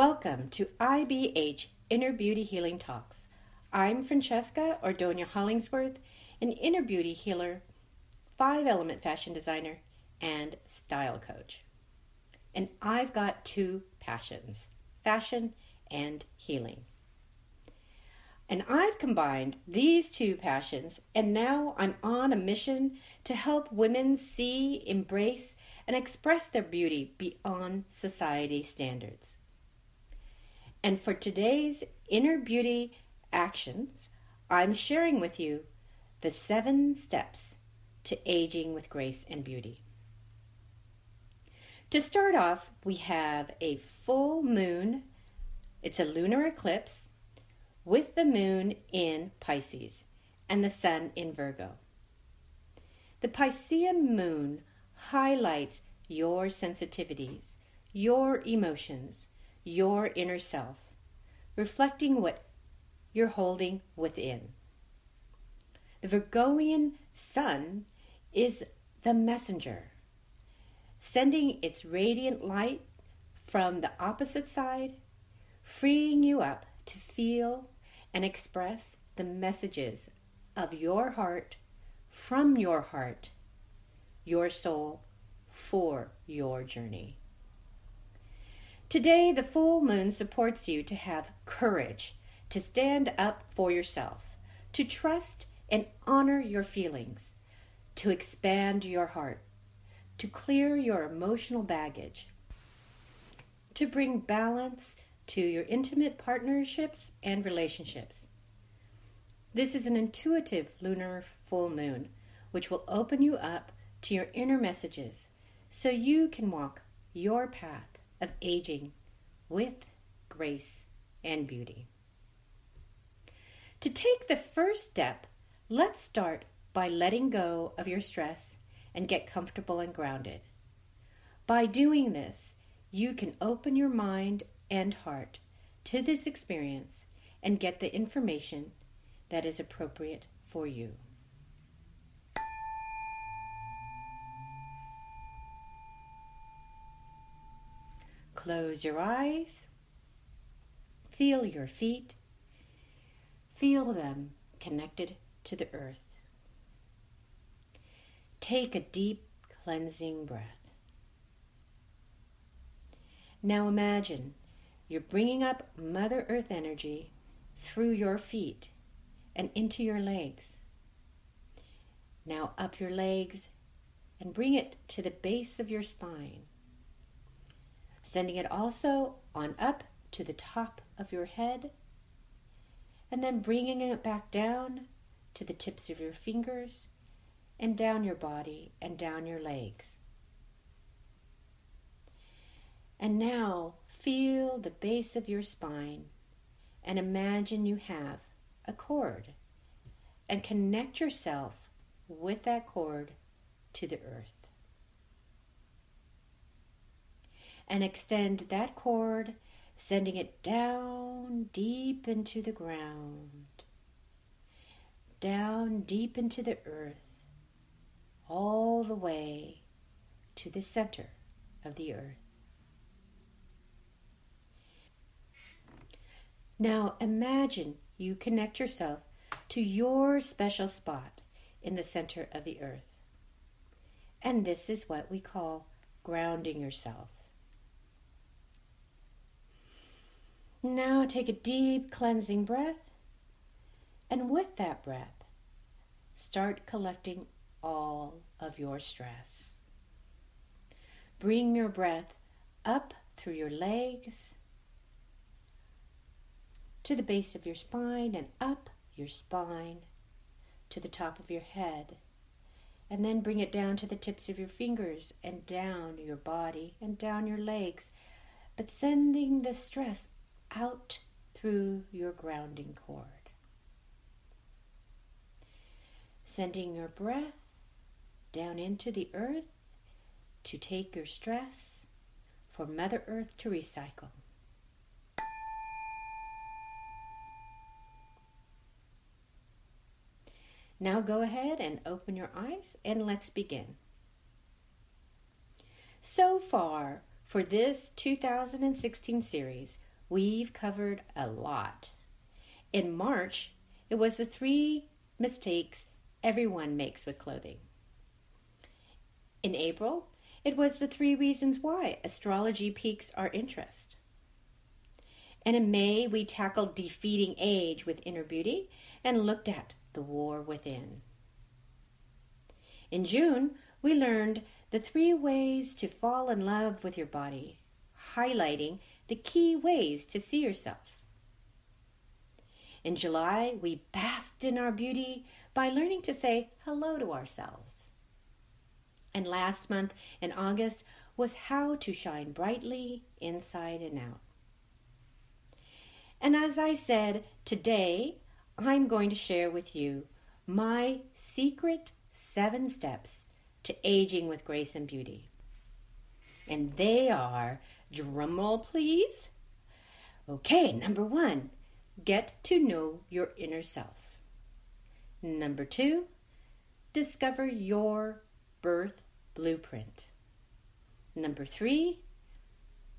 Welcome to IBH Inner Beauty Healing Talks. I'm Francesca Ordonia Hollingsworth, an inner beauty healer, five element fashion designer, and style coach. And I've got two passions fashion and healing. And I've combined these two passions, and now I'm on a mission to help women see, embrace, and express their beauty beyond society standards. And for today's inner beauty actions, I'm sharing with you the seven steps to aging with grace and beauty. To start off, we have a full moon. It's a lunar eclipse with the moon in Pisces and the sun in Virgo. The Piscean moon highlights your sensitivities, your emotions, your inner self, reflecting what you're holding within. The Virgoian sun is the messenger, sending its radiant light from the opposite side, freeing you up to feel and express the messages of your heart from your heart, your soul, for your journey. Today, the full moon supports you to have courage, to stand up for yourself, to trust and honor your feelings, to expand your heart, to clear your emotional baggage, to bring balance to your intimate partnerships and relationships. This is an intuitive lunar full moon, which will open you up to your inner messages so you can walk your path of aging with grace and beauty. To take the first step, let's start by letting go of your stress and get comfortable and grounded. By doing this, you can open your mind and heart to this experience and get the information that is appropriate for you. Close your eyes. Feel your feet. Feel them connected to the earth. Take a deep cleansing breath. Now imagine you're bringing up Mother Earth energy through your feet and into your legs. Now up your legs and bring it to the base of your spine sending it also on up to the top of your head, and then bringing it back down to the tips of your fingers and down your body and down your legs. And now feel the base of your spine and imagine you have a cord and connect yourself with that cord to the earth. And extend that cord, sending it down deep into the ground, down deep into the earth, all the way to the center of the earth. Now imagine you connect yourself to your special spot in the center of the earth. And this is what we call grounding yourself. Now take a deep cleansing breath, and with that breath, start collecting all of your stress. Bring your breath up through your legs to the base of your spine and up your spine to the top of your head. And then bring it down to the tips of your fingers and down your body and down your legs, but sending the stress out through your grounding cord. Sending your breath down into the earth to take your stress for Mother Earth to recycle. Now go ahead and open your eyes and let's begin. So far, for this 2016 series, we've covered a lot. In March, it was the three mistakes everyone makes with clothing. In April, it was the three reasons why astrology piques our interest. And in May, we tackled defeating age with inner beauty and looked at the war within. In June, we learned the three ways to fall in love with your body, highlighting the key ways to see yourself. In July, we basked in our beauty by learning to say hello to ourselves. And last month, in August, was how to shine brightly inside and out. And as I said, today I'm going to share with you my secret seven steps to aging with grace and beauty. And they are, drumroll please. Okay, number one, get to know your inner self. Number two, discover your birth blueprint. Number three,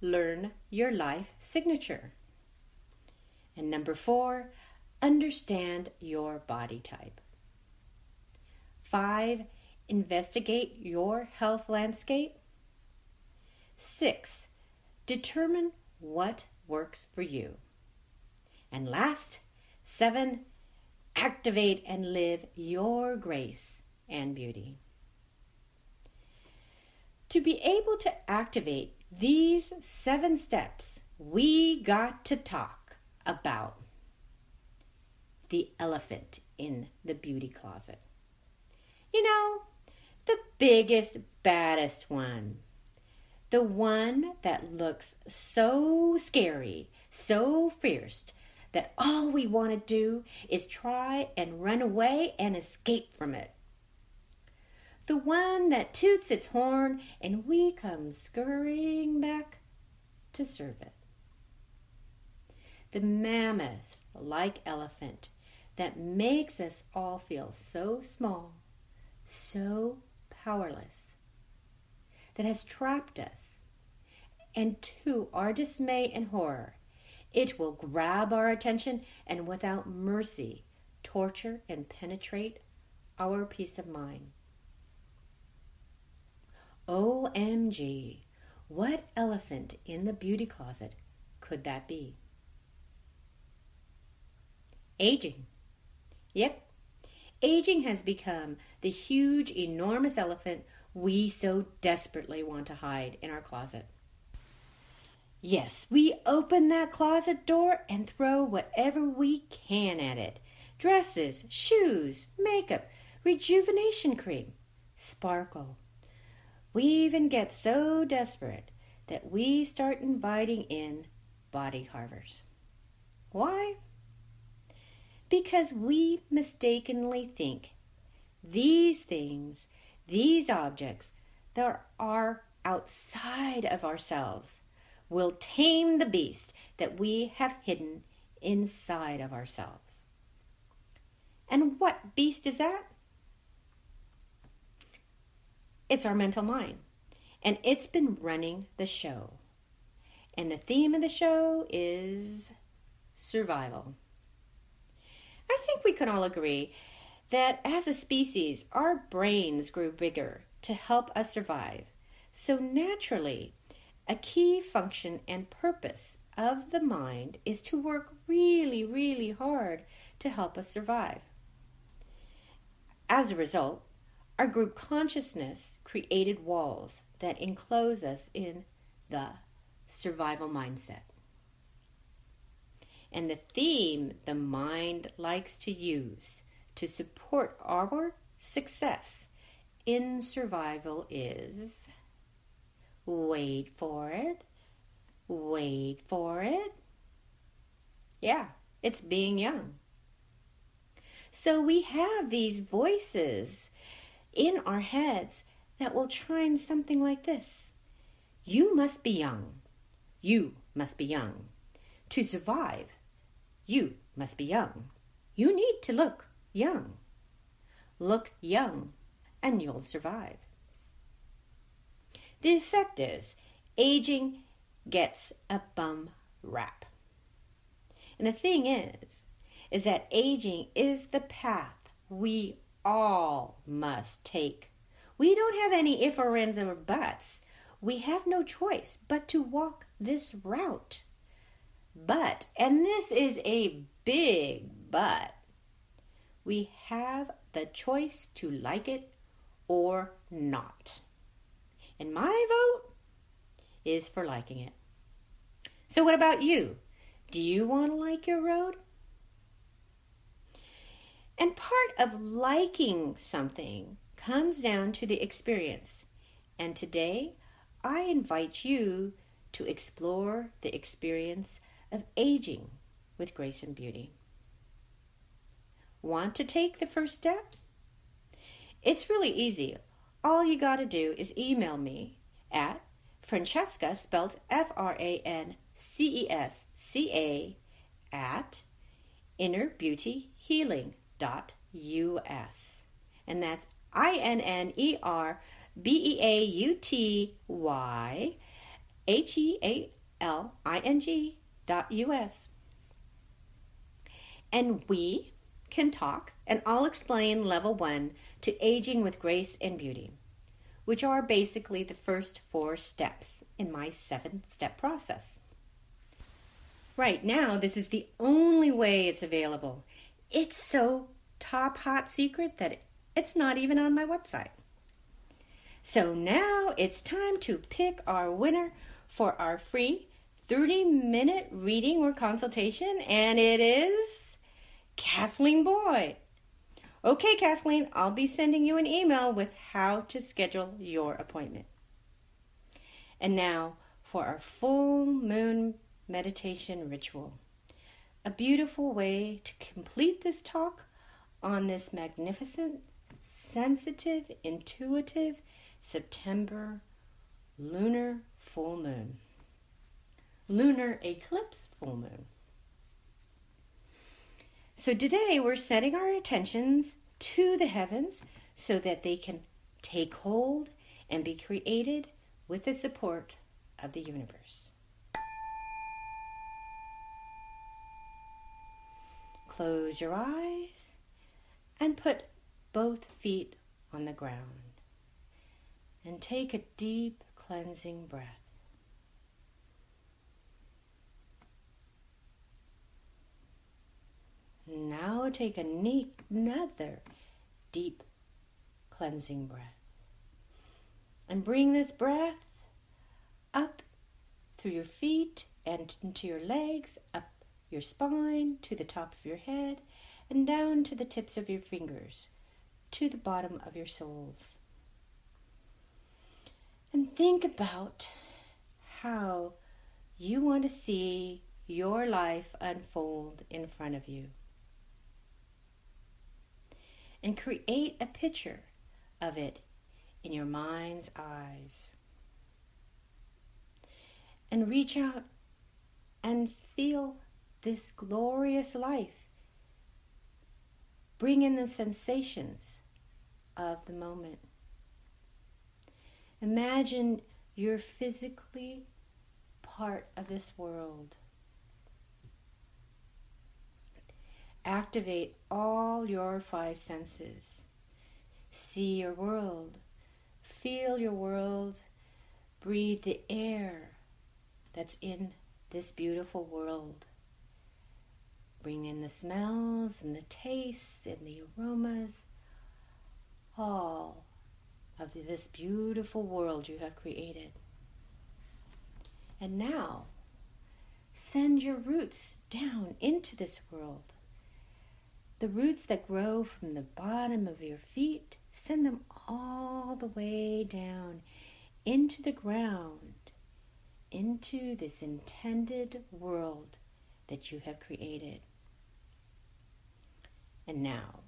learn your life signature. And number four, understand your body type. Five, investigate your health landscape. Six, determine what works for you. And last, seven, activate and live your grace and beauty. To be able to activate these seven steps, we got to talk about the elephant in the beauty closet. You know, the biggest, baddest one. The one that looks so scary, so fierce, that all we want to do is try and run away and escape from it. The one that toots its horn and we come scurrying back to serve it. The mammoth like elephant that makes us all feel so small, so powerless, that has trapped us. And to our dismay and horror, it will grab our attention and without mercy torture and penetrate our peace of mind. OMG, what elephant in the beauty closet could that be? Aging. Yep, aging has become the huge, enormous elephant we so desperately want to hide in our closet. Yes, we open that closet door and throw whatever we can at it dresses, shoes, makeup, rejuvenation cream, sparkle. We even get so desperate that we start inviting in body carvers. Why? Because we mistakenly think these things, these objects that are outside of ourselves, will tame the beast that we have hidden inside of ourselves. And what beast is that? It's our mental mind. And it's been running the show. And the theme of the show is survival. I think we can all agree that as a species, our brains grew bigger to help us survive. So naturally, a key function and purpose of the mind is to work really, really hard to help us survive. As a result, our group consciousness created walls that enclose us in the survival mindset. And the theme the mind likes to use to support our success in survival is Wait for it. Wait for it. Yeah, it's being young. So we have these voices in our heads that will chime something like this You must be young. You must be young. To survive, you must be young. You need to look young. Look young, and you'll survive. The effect is aging gets a bum rap. And the thing is, is that aging is the path we all must take. We don't have any if or ands or buts. We have no choice but to walk this route. But, and this is a big but, we have the choice to like it or not. And my vote is for liking it. So, what about you? Do you want to like your road? And part of liking something comes down to the experience. And today, I invite you to explore the experience of aging with grace and beauty. Want to take the first step? It's really easy. All you got to do is email me at Francesca, spelled F R A N C E S C A, at innerbeautyhealing.us. And that's I N N E R B E A U T Y H E A L I N G dot US. And we can talk, and I'll explain level one to aging with grace and beauty, which are basically the first four steps in my seven step process. Right now, this is the only way it's available. It's so top hot secret that it's not even on my website. So now it's time to pick our winner for our free 30 minute reading or consultation, and it is Kathleen Boyd. Okay, Kathleen, I'll be sending you an email with how to schedule your appointment. And now for our full moon meditation ritual. A beautiful way to complete this talk on this magnificent, sensitive, intuitive September lunar full moon. Lunar eclipse full moon. So today we're setting our attentions to the heavens so that they can take hold and be created with the support of the universe. Close your eyes and put both feet on the ground. And take a deep cleansing breath. Now take another deep cleansing breath. And bring this breath up through your feet and into your legs, up your spine to the top of your head, and down to the tips of your fingers, to the bottom of your soles. And think about how you want to see your life unfold in front of you. And create a picture of it in your mind's eyes. And reach out and feel this glorious life Bring in the sensations of the moment. Imagine you're physically part of this world. Activate all your five senses. See your world. Feel your world. Breathe the air that's in this beautiful world. Bring in the smells and the tastes and the aromas, all of this beautiful world you have created. And now, send your roots down into this world. The roots that grow from the bottom of your feet, send them all the way down into the ground, into this intended world that you have created. And now,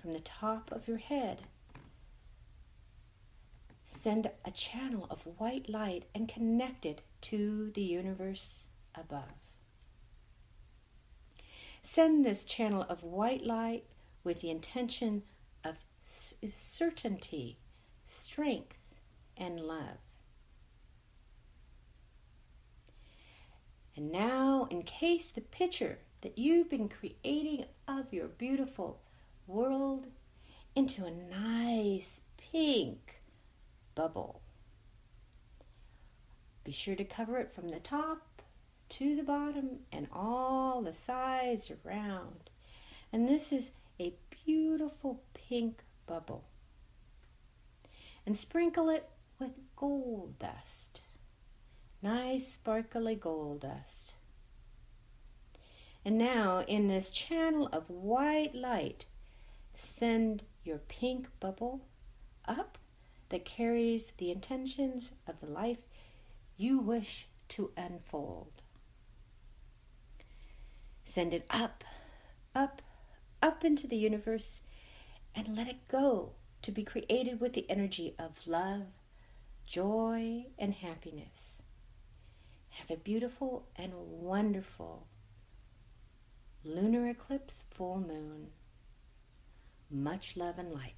from the top of your head, send a channel of white light and connect it to the universe above. Send this channel of white light with the intention of certainty, strength, and love. And now encase the picture that you've been creating of your beautiful world into a nice pink bubble. Be sure to cover it from the top to the bottom and all the sides around. And this is a beautiful pink bubble. And sprinkle it with gold dust. Nice sparkly gold dust. And now, in this channel of white light, send your pink bubble up that carries the intentions of the life you wish to unfold. Send it up, up, up into the universe and let it go to be created with the energy of love, joy, and happiness. Have a beautiful and wonderful lunar eclipse full moon. Much love and light.